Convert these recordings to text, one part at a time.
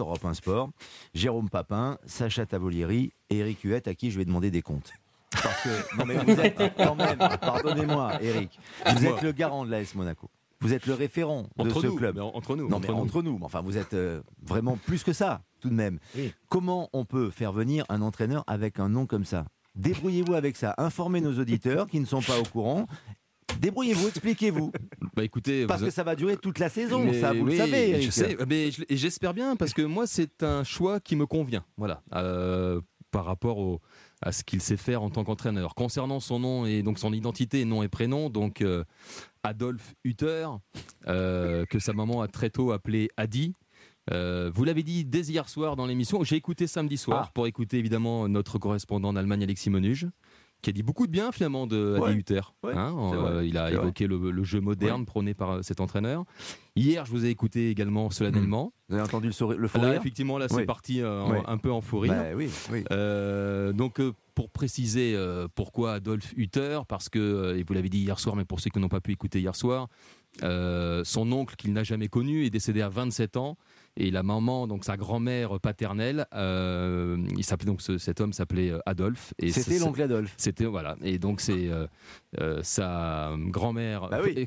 Europe 1 Sport, Jérôme Papin, Sacha Tavolieri et Eric Huette à qui je vais demander des comptes. Parce que, non mais vous êtes quand même, pardonnez-moi Eric, vous êtes le garant de l'AS Monaco. Vous êtes le référent de Entre ce nous, club. mais entre nous, Non entre mais nous. entre nous. Enfin, vous êtes euh, vraiment plus que ça, tout de même. Oui. Comment on peut faire venir un entraîneur avec un nom comme ça? Débrouillez-vous avec ça. Informez nos auditeurs qui ne sont pas au courant. Débrouillez-vous, expliquez-vous. Bah écoutez, Parce vous- que ça va durer toute la saison, Mais ça, vous oui, le savez. Eric. Je sais, mais je- et j'espère bien parce que moi c'est un choix qui me convient. Voilà, euh, par rapport au, à ce qu'il sait faire en tant qu'entraîneur. Concernant son nom et donc son identité, nom et prénom, donc euh, Adolphe Hutter, euh, que sa maman a très tôt appelé Adi. Euh, vous l'avez dit dès hier soir dans l'émission. J'ai écouté samedi soir Ah. pour écouter évidemment notre correspondant en Allemagne, Alexis Menuge, qui a dit beaucoup de bien finalement de Ouais. Adi Hutter. Ouais, Hein, euh, il a évoqué le, le jeu moderne prôné par euh, cet entraîneur. Hier, je vous ai écouté également solennellement. Vous avez entendu le, sourire- le fou Là, rire effectivement, là, c'est parti euh, en- un peu en fou. Bah oui, oui. Euh, donc, euh, pour préciser pourquoi Adolphe Hutter, parce que, et vous l'avez dit hier soir, mais pour ceux qui n'ont pas pu écouter hier soir, son oncle qu'il n'a jamais connu est décédé à 27 ans. Et la maman, donc sa grand-mère paternelle, euh, il s'appelait donc ce- cet homme s'appelait euh, Adolphe. Et C'était l'oncle Adolphe. C'était voilà. Et donc c'est euh, sa grand-mère. Bah oui.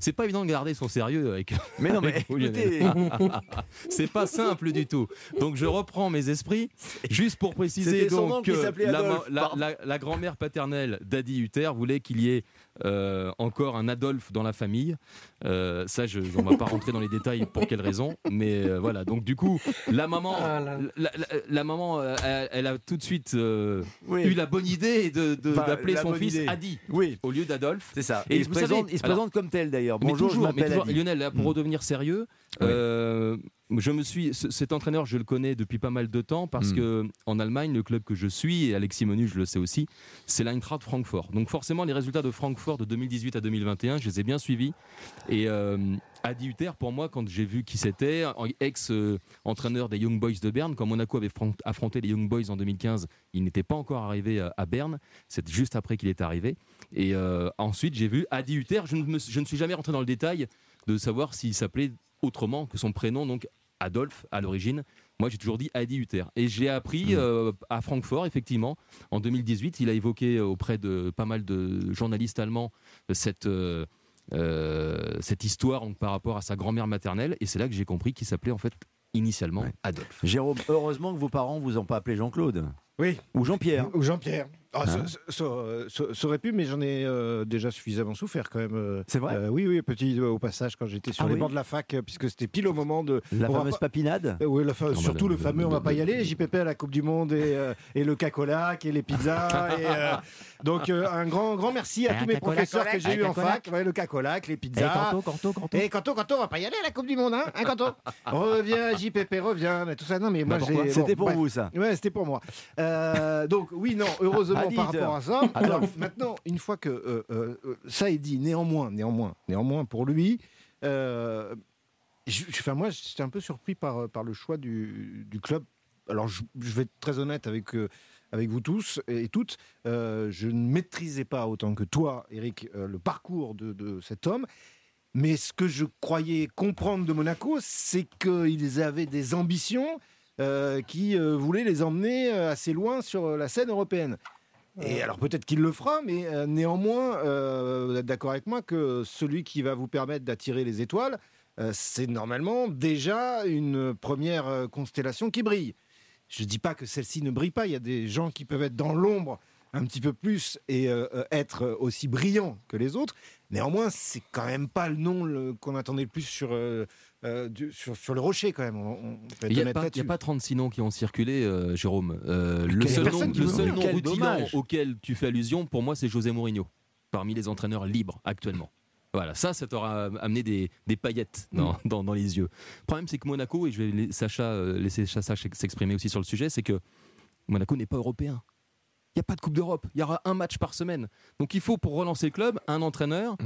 c'est pas évident de garder son sérieux avec. Mais non, mais c'est pas simple du tout. Donc je reprends mes esprits juste pour préciser donc que la, Adolphe, la- la- la grand-mère paternelle d'Adi Hutter voulait qu'il y ait euh, encore un Adolphe dans la famille. Euh, ça, je, on va pas rentrer dans les détails pour quelle raison, mais euh, voilà. Donc du coup, la maman, Ah la, la- la maman, euh, elle, elle a tout de suite euh, Oui. eu la bonne idée de- d'appeler son fils idée. Adi oui, au lieu d'Adolphe. c'est ça. Et Et il se savez- présente, il se alors- présente comme tel d'ailleurs. Mais Bonjour, toujours, je mais toujours, Adi. Lionel, là, pour Mm. redevenir sérieux, Oui. euh, je me suis, ce- cet entraîneur, je le connais depuis pas mal de temps parce Mm. que en Allemagne, le club que je suis, et Alexis Menu, je le sais aussi, c'est l'Eintracht Francfort. Donc forcément, les résultats de Francfort de 2018 à 2021, je les ai bien suivis. Et euh, Adi Hutter, pour moi, quand j'ai vu qui c'était, ex-entraîneur des Young Boys de Berne, quand Monaco avait fron- affronté les Young Boys en 2015, il n'était pas encore arrivé à- à Berne, c'est juste après qu'il est arrivé. Et euh, ensuite, j'ai vu Adi Hutter, je ne, me- je ne suis jamais rentré dans le détail de savoir s'il s'appelait autrement que son prénom, donc Adolphe à l'origine. Moi, j'ai toujours dit Adi Hutter. Et j'ai appris Mhm. euh, à Francfort, effectivement, en 2018, il a évoqué auprès de pas mal de journalistes allemands cette, euh, euh, cette histoire donc, par rapport à sa grand-mère maternelle. Et c'est là que j'ai compris qu'il s'appelait en fait initialement Ouais. Adolphe. Jérôme, heureusement que vos parents vous ont pas appelé Jean-Claude Oui. ou Jean-Pierre. Ou Jean-Pierre. Ah, Hein ça, ça- ça- ça aurait pu, mais j'en ai euh, déjà suffisamment souffert quand même. euh. C'est vrai Euh, Oui, oui, petit euh, au passage quand j'étais sur Ah les oui bancs de la fac, euh, puisque c'était pile au moment de. La on va fameuse pas- papinade Euh, oui, la fa- surtout le- fameux, on va pas y aller, JPP à la Coupe du Monde et, euh, et le cacolac et les pizzas. et, euh, donc euh, un grand, grand merci à Un tous mes cacolac, professeurs que j'ai un eu en cacolac. fac. Ouais, le cacolac, les pizzas. Canto, Canto. Et Canto, Canto, on va pas y aller à la Coupe du Monde, hein, hein Canto Reviens, JPP, reviens, mais tout ça. Non, mais moi Bah, pourquoi j'ai. C'était pour bref. vous ça. Ouais, c'était pour moi. Euh, donc oui, non, heureusement par rapport à ça. Alors, maintenant, une fois que euh, euh, euh, ça est dit, néanmoins, néanmoins, néanmoins, pour lui, euh, je, enfin, moi, j'étais un peu surpris par, par le choix du, du club. Alors, je, je vais être très honnête avec. euh, avec vous tous et toutes, euh, je ne maîtrisais pas autant que toi, Eric, euh, le parcours de, de cet homme. Mais ce que je croyais comprendre de Monaco, c'est qu'ils avaient des ambitions euh, qui euh, voulaient les emmener euh, assez loin sur euh, la scène européenne. Et alors peut-être qu'il le fera, mais euh, néanmoins, euh, vous êtes d'accord avec moi que celui qui va vous permettre d'attirer les étoiles, euh, c'est normalement déjà une première euh, constellation qui brille. Je ne dis pas que celle-ci ne brille pas, il y a des gens qui peuvent être dans l'ombre un petit peu plus et euh, euh, être aussi brillants que les autres. Néanmoins, c'est quand même pas le nom qu'on attendait le plus sur, euh, euh, du- sur, sur le rocher quand même. On, Il n'y a, pas- il y a là-dessus. pas 36 noms qui ont circulé, euh, Jérôme. Euh, le seul nom, le seul nom auquel tu fais allusion, pour moi, c'est José Mourinho, parmi les entraîneurs libres actuellement. Voilà, ça, ça t'aura amené des, des paillettes dans, dans- dans les yeux. Le problème, c'est que Monaco, et je vais Sacha, laisser Sacha s'exprimer aussi sur le sujet, c'est que Monaco n'est pas européen. Il n'y a pas de Coupe d'Europe. Il y aura un match par semaine. Donc il faut, pour relancer le club, un entraîneur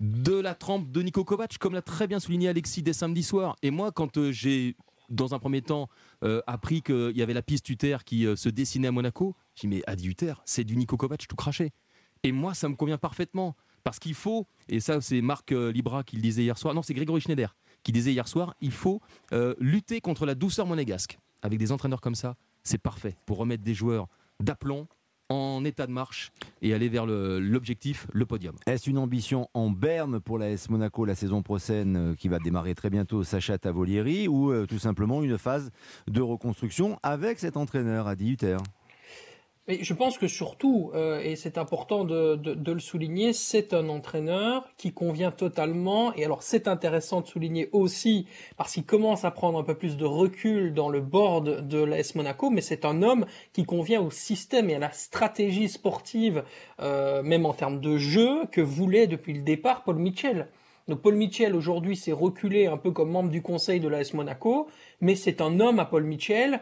de la trempe de Nico Kovac, comme l'a très bien souligné Alexis dès samedi soir. Et moi, quand euh, j'ai, dans un premier temps, euh, appris qu'il y avait la piste Hutter qui euh, se dessinait à Monaco, j'ai dit, mais Adi Hutter, c'est du Nico Kovac tout craché. Et moi, ça me convient parfaitement. Parce qu'il faut, et ça c'est Marc Libra qui le disait hier soir, non c'est Grégory Schneider qui disait hier soir il faut lutter contre la douceur monégasque. Avec des entraîneurs comme ça, c'est parfait pour remettre des joueurs d'aplomb en état de marche et aller vers l'objectif, le, podium. Est-ce une ambition en berne pour la S Monaco la saison prochaine euh, qui va démarrer très bientôt, Sacha Tavolieri, ou euh, tout simplement une phase de reconstruction avec cet entraîneur, Adi Hutter? Mais je pense que surtout, euh, et c'est important de, de- de le souligner, c'est un entraîneur qui convient totalement. Et alors c'est intéressant de souligner aussi parce qu'il commence à prendre un peu plus de recul dans le board de l'AS Monaco, mais c'est un homme qui convient au système et à la stratégie sportive, euh, même en termes de jeu, que voulait depuis le départ Paul Mitchell. Donc Paul Mitchell aujourd'hui s'est reculé un peu comme membre du conseil de l'AS Monaco, mais c'est un homme à Paul Mitchell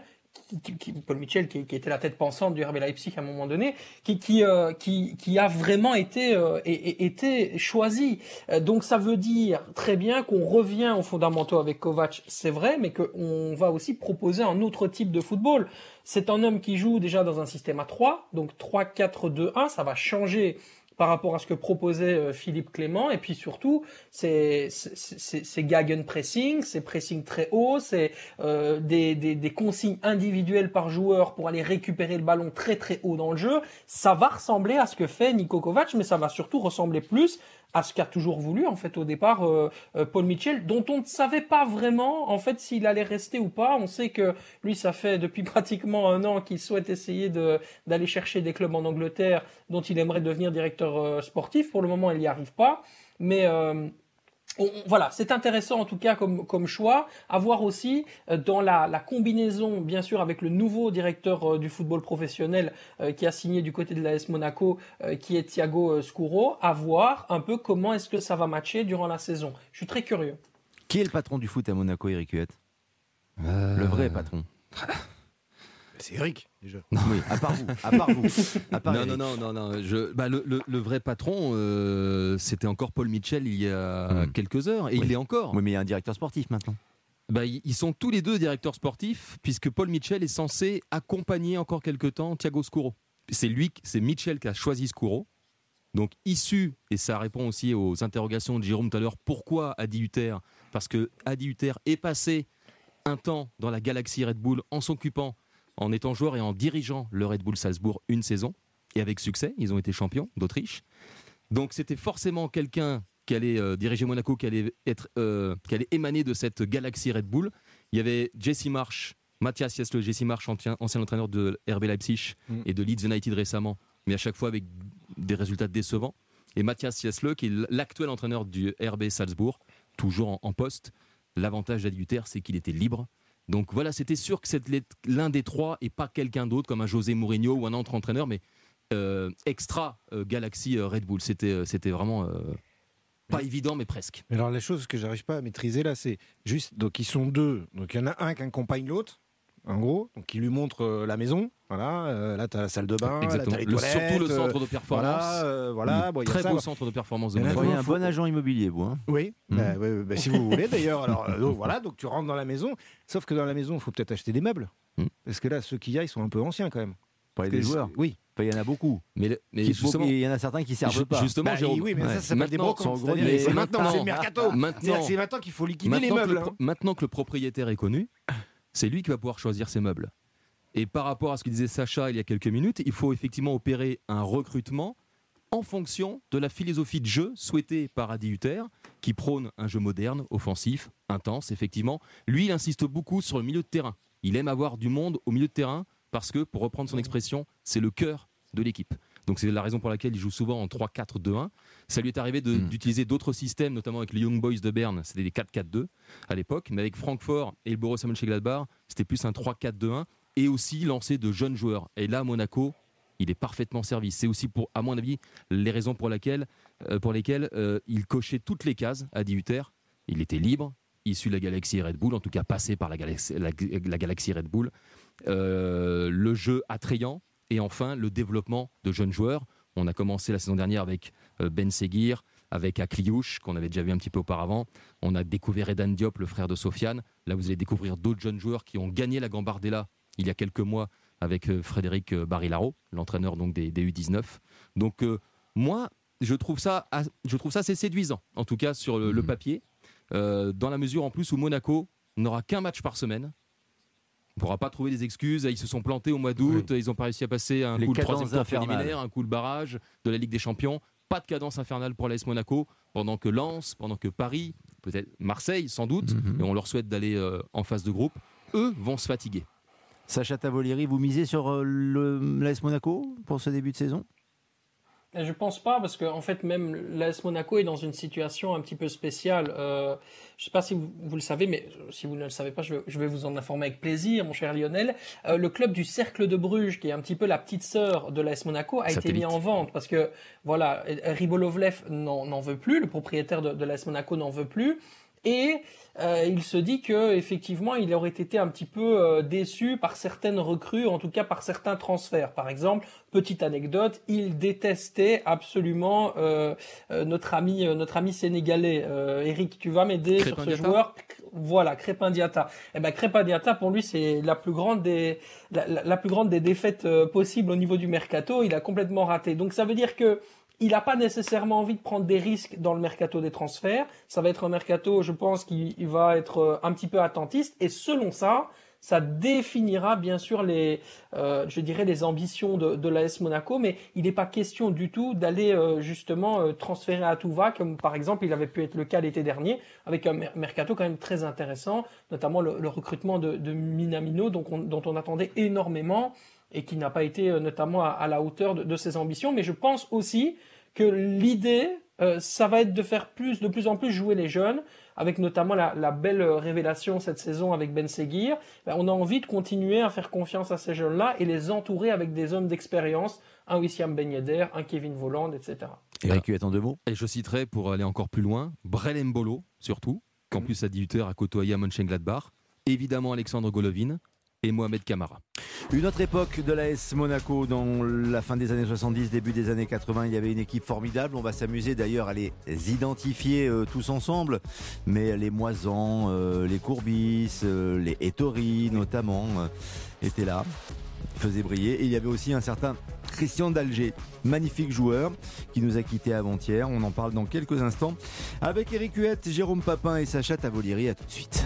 Paul Mitchell, qui, était la tête pensante du RB Leipzig à un moment donné, qui, qui, euh, qui, qui a vraiment été, euh, été choisi. Euh, donc ça veut dire très bien qu'on revient aux fondamentaux avec Kovac, c'est vrai, mais qu'on va aussi proposer un autre type de football. C'est un homme qui joue déjà dans un système à 3, donc 3-4-2-1, ça va changer par rapport à ce que proposait euh, Philippe Clément. Et puis surtout, c'est c'est- c'est- pressing très haut, c'est euh, des, des, des consignes individuelles par joueur pour aller récupérer le ballon très très haut dans le jeu. Ça va ressembler à ce que fait Niko Kovac, mais ça va surtout ressembler plus à ce qu'a toujours voulu en fait au départ euh, euh, Paul Mitchell, dont on ne savait pas vraiment en fait s'il allait rester ou pas. On sait que lui, ça fait depuis pratiquement un an qu'il souhaite essayer de d'aller chercher des clubs en Angleterre dont il aimerait devenir directeur euh, sportif. Pour le moment, il n'y arrive pas, mais euh, on- voilà, c'est intéressant en tout cas comme, comme choix. À voir aussi euh, dans la, la combinaison, bien sûr, avec le nouveau directeur euh, du football professionnel euh, qui a signé du côté de l'AS Monaco, euh, qui est Thiago Scuro, à voir un peu comment est-ce que ça va matcher durant la saison. Je suis très curieux. Qui est le patron du foot à Monaco, Eric Huette Le vrai patron. C'est Eric, déjà. Oui, à part vous. À part vous. À part Non, non, non, non, non. Je, bah, le, le- le vrai patron, euh, c'était encore Paul Mitchell il y a Hmm. quelques heures, et Oui. il l'est encore. Oui, mais il y a un directeur sportif maintenant. Bah, ils ils sont tous les deux directeurs sportifs, puisque Paul Mitchell est censé accompagner encore quelques temps Thiago Scuro. C'est lui, c'est Mitchell qui a choisi Scuro. Donc issu, et ça répond aussi aux interrogations de Jérôme tout à l'heure, pourquoi Adi Hutter? Parce que Adi Hutter est passé un temps dans la galaxie Red Bull en s'occupant, en étant joueur et en dirigeant le Red Bull Salzbourg une saison, et avec succès, ils ont été champions d'Autriche. Donc c'était forcément quelqu'un qui allait euh, diriger Monaco, qui allait, être, euh, qui allait émaner de cette galaxie Red Bull. Il y avait Jesse Marsh, Mathias Jessle, Jesse Marsh, ancien, ancien entraîneur de RB Leipzig Mm. et de Leeds United récemment, mais à chaque fois avec des résultats décevants. Et Mathias Jessle, qui est l'actuel entraîneur du RB Salzbourg, toujours en, en poste. L'avantage d'Adi Hutter, c'est qu'il était libre. Donc voilà, c'était sûr que c'était l'un des trois et pas quelqu'un d'autre comme un José Mourinho ou un autre entraîneur, mais euh, extra euh, Galaxy euh, Red Bull. C'était, c'était vraiment pas évident, mais presque. Mais alors, la chose que j'arrive pas à maîtriser là, c'est juste. Donc, ils sont deux. Donc, il y en a un qui accompagne l'autre, en gros. Donc, qui lui montre euh, la maison. Voilà. euh, là, tu as la salle de bain. Là, Exactement. t'as les Le- surtout le euh, centre de performance. Voilà. euh, voilà. Le bon, il y a très ça, beau bon. centre de performance de Il. Vous voyez un faut- bon agent immobilier, vous. hein Oui, Mhm. bah, bah, si vous voulez d'ailleurs. Alors, euh, donc, voilà, donc tu rentres dans la maison. Sauf que dans la maison, il faut peut-être acheter des meubles. Mhm. Parce que là, ceux qu'il y a, ils sont un peu anciens quand même. Pas des joueurs. Oui. Il y en a beaucoup. Mais, le- mais Qui- justement, il y en a certains qui servent pas. justement, Bah, Jérôme, oui, mais Ouais. ça, Maintenant. C'est maintenant, c'est mercato. Maintenant, C'est maintenant qu'il faut liquider les meubles. le, hein. maintenant que le propriétaire est connu, c'est lui qui va pouvoir choisir ses meubles. Et par rapport à ce que disait Sacha il y a quelques minutes, il faut effectivement opérer un recrutement en fonction de la philosophie de jeu souhaitée par Adi Hutter, qui prône un jeu moderne, offensif, intense, effectivement. Lui, il insiste beaucoup sur le milieu de terrain. Il aime avoir du monde au milieu de terrain parce que, pour reprendre son expression, c'est le cœur de l'équipe. Donc c'est la raison pour laquelle il joue souvent en 3-4-2-1. Ça lui est arrivé de- Mm. d'utiliser d'autres systèmes, notamment avec les Young Boys de Berne, c'était des 4-4-2 à l'époque, mais avec Francfort et le Borussia Mönchengladbach, c'était plus un 3-4-2-1 et aussi lancer de jeunes joueurs. Et là, Monaco, il est parfaitement servi. C'est aussi, pour, à mon avis, les raisons pour, laquelle, euh, pour lesquelles euh, il cochait toutes les cases à Hutter. Il était libre, issu de la galaxie Red Bull, en tout cas passé par la galaxie, la, la galaxie Red Bull. Euh, le jeu attrayant et enfin le développement de jeunes joueurs. On a commencé la saison dernière avec euh, Ben Seguir, avec Akliouche, qu'on avait déjà vu un petit peu auparavant. On a découvert Edan Diop, le frère de Sofiane. Là, vous allez découvrir d'autres jeunes joueurs qui ont gagné la Gambardella il y a quelques mois avec euh, Frédéric euh, Barilaro, l'entraîneur donc des, des U19. Donc euh, moi, je trouve ça, je trouve ça assez séduisant, en tout cas sur le, le Mhm. papier. euh, dans la mesure en plus où Monaco n'aura qu'un match par semaine. On ne pourra pas trouver des excuses. Ils se sont plantés au mois d'août. Ils n'ont pas réussi à passer un Les coup le cadences troisième tour préliminaire, un coup le barrage de la Ligue des Champions. Pas de cadence infernale pour l'AS Monaco. Pendant que Lens, pendant que Paris, peut-être Marseille sans doute, Mhm. et on leur souhaite d'aller euh, en phase de groupe, eux vont se fatiguer. Sacha Tavolieri, vous misez sur euh, l'AS Monaco pour ce début de saison? Je pense pas parce que en fait même l'AS Monaco est dans une situation un petit peu spéciale. Euh, je sais pas si vous, vous le savez, mais si vous ne le savez pas, je vais, je vais vous en informer avec plaisir, mon cher Lionel. Euh, le club du Cercle de Bruges, qui est un petit peu la petite sœur de l'AS Monaco, a été mis en vente parce que voilà, Ribolovlev n'en n'en veut plus, le propriétaire de, de l'AS Monaco n'en veut plus. Et euh, il se dit que effectivement, il aurait été un petit peu euh, déçu par certaines recrues, en tout cas par certains transferts. Par exemple, petite anecdote, il détestait absolument euh, euh, notre ami, euh, notre ami sénégalais. Euh, Eric, tu vas m'aider sur ce joueur? Voilà, Crépin Diatta. Eh ben Crépin pour lui, c'est la plus grande des la, la- la plus grande des défaites euh, possibles au niveau du mercato. Il a complètement raté. Donc ça veut dire que il n'a pas nécessairement envie de prendre des risques dans le mercato des transferts. Ça va être un mercato, je pense, qui va être euh, un petit peu attentiste. Et selon ça, ça définira bien sûr les, euh, je dirais, les ambitions de, de l'AS Monaco. Mais il n'est pas question du tout d'aller euh, justement euh, transférer à tout comme par exemple il avait pu être le cas l'été dernier, avec un mer- mercato quand même très intéressant, notamment le, le recrutement de, de Minamino, on- dont on attendait énormément et qui n'a pas été euh, notamment à, à la hauteur de, de ses ambitions. Mais je pense aussi que l'idée, euh, ça va être de faire plus, de plus en plus jouer les jeunes, avec notamment la, la belle euh, révélation cette saison avec Ben Seguir. Ben, on a envie de continuer à faire confiance à ces jeunes-là et les entourer avec des hommes d'expérience, un Wissam Ben Yedder, un Kevin Voland, etc. Eric Huet en deux mots? Et je citerai, pour aller encore plus loin, Brel Mbolo, surtout, qu'en plus à 18h a côtoyé à Mönchengladbach. Évidemment Alexandre Golovin et Mohamed Kamara. Une autre époque de l'AS Monaco dans la fin des années 70, début des années 80, il y avait une équipe formidable. On va s'amuser d'ailleurs à les identifier euh, tous ensemble. Mais les Moisans, euh, les Courbis, euh, les Ettori notamment étaient là, faisaient briller. Et il y avait aussi un certain Christian d'Alger, magnifique joueur qui nous a quittés avant-hier. On en parle dans quelques instants avec Eric Huette, Jérôme Papin et Sacha Tavolieri. À tout de suite.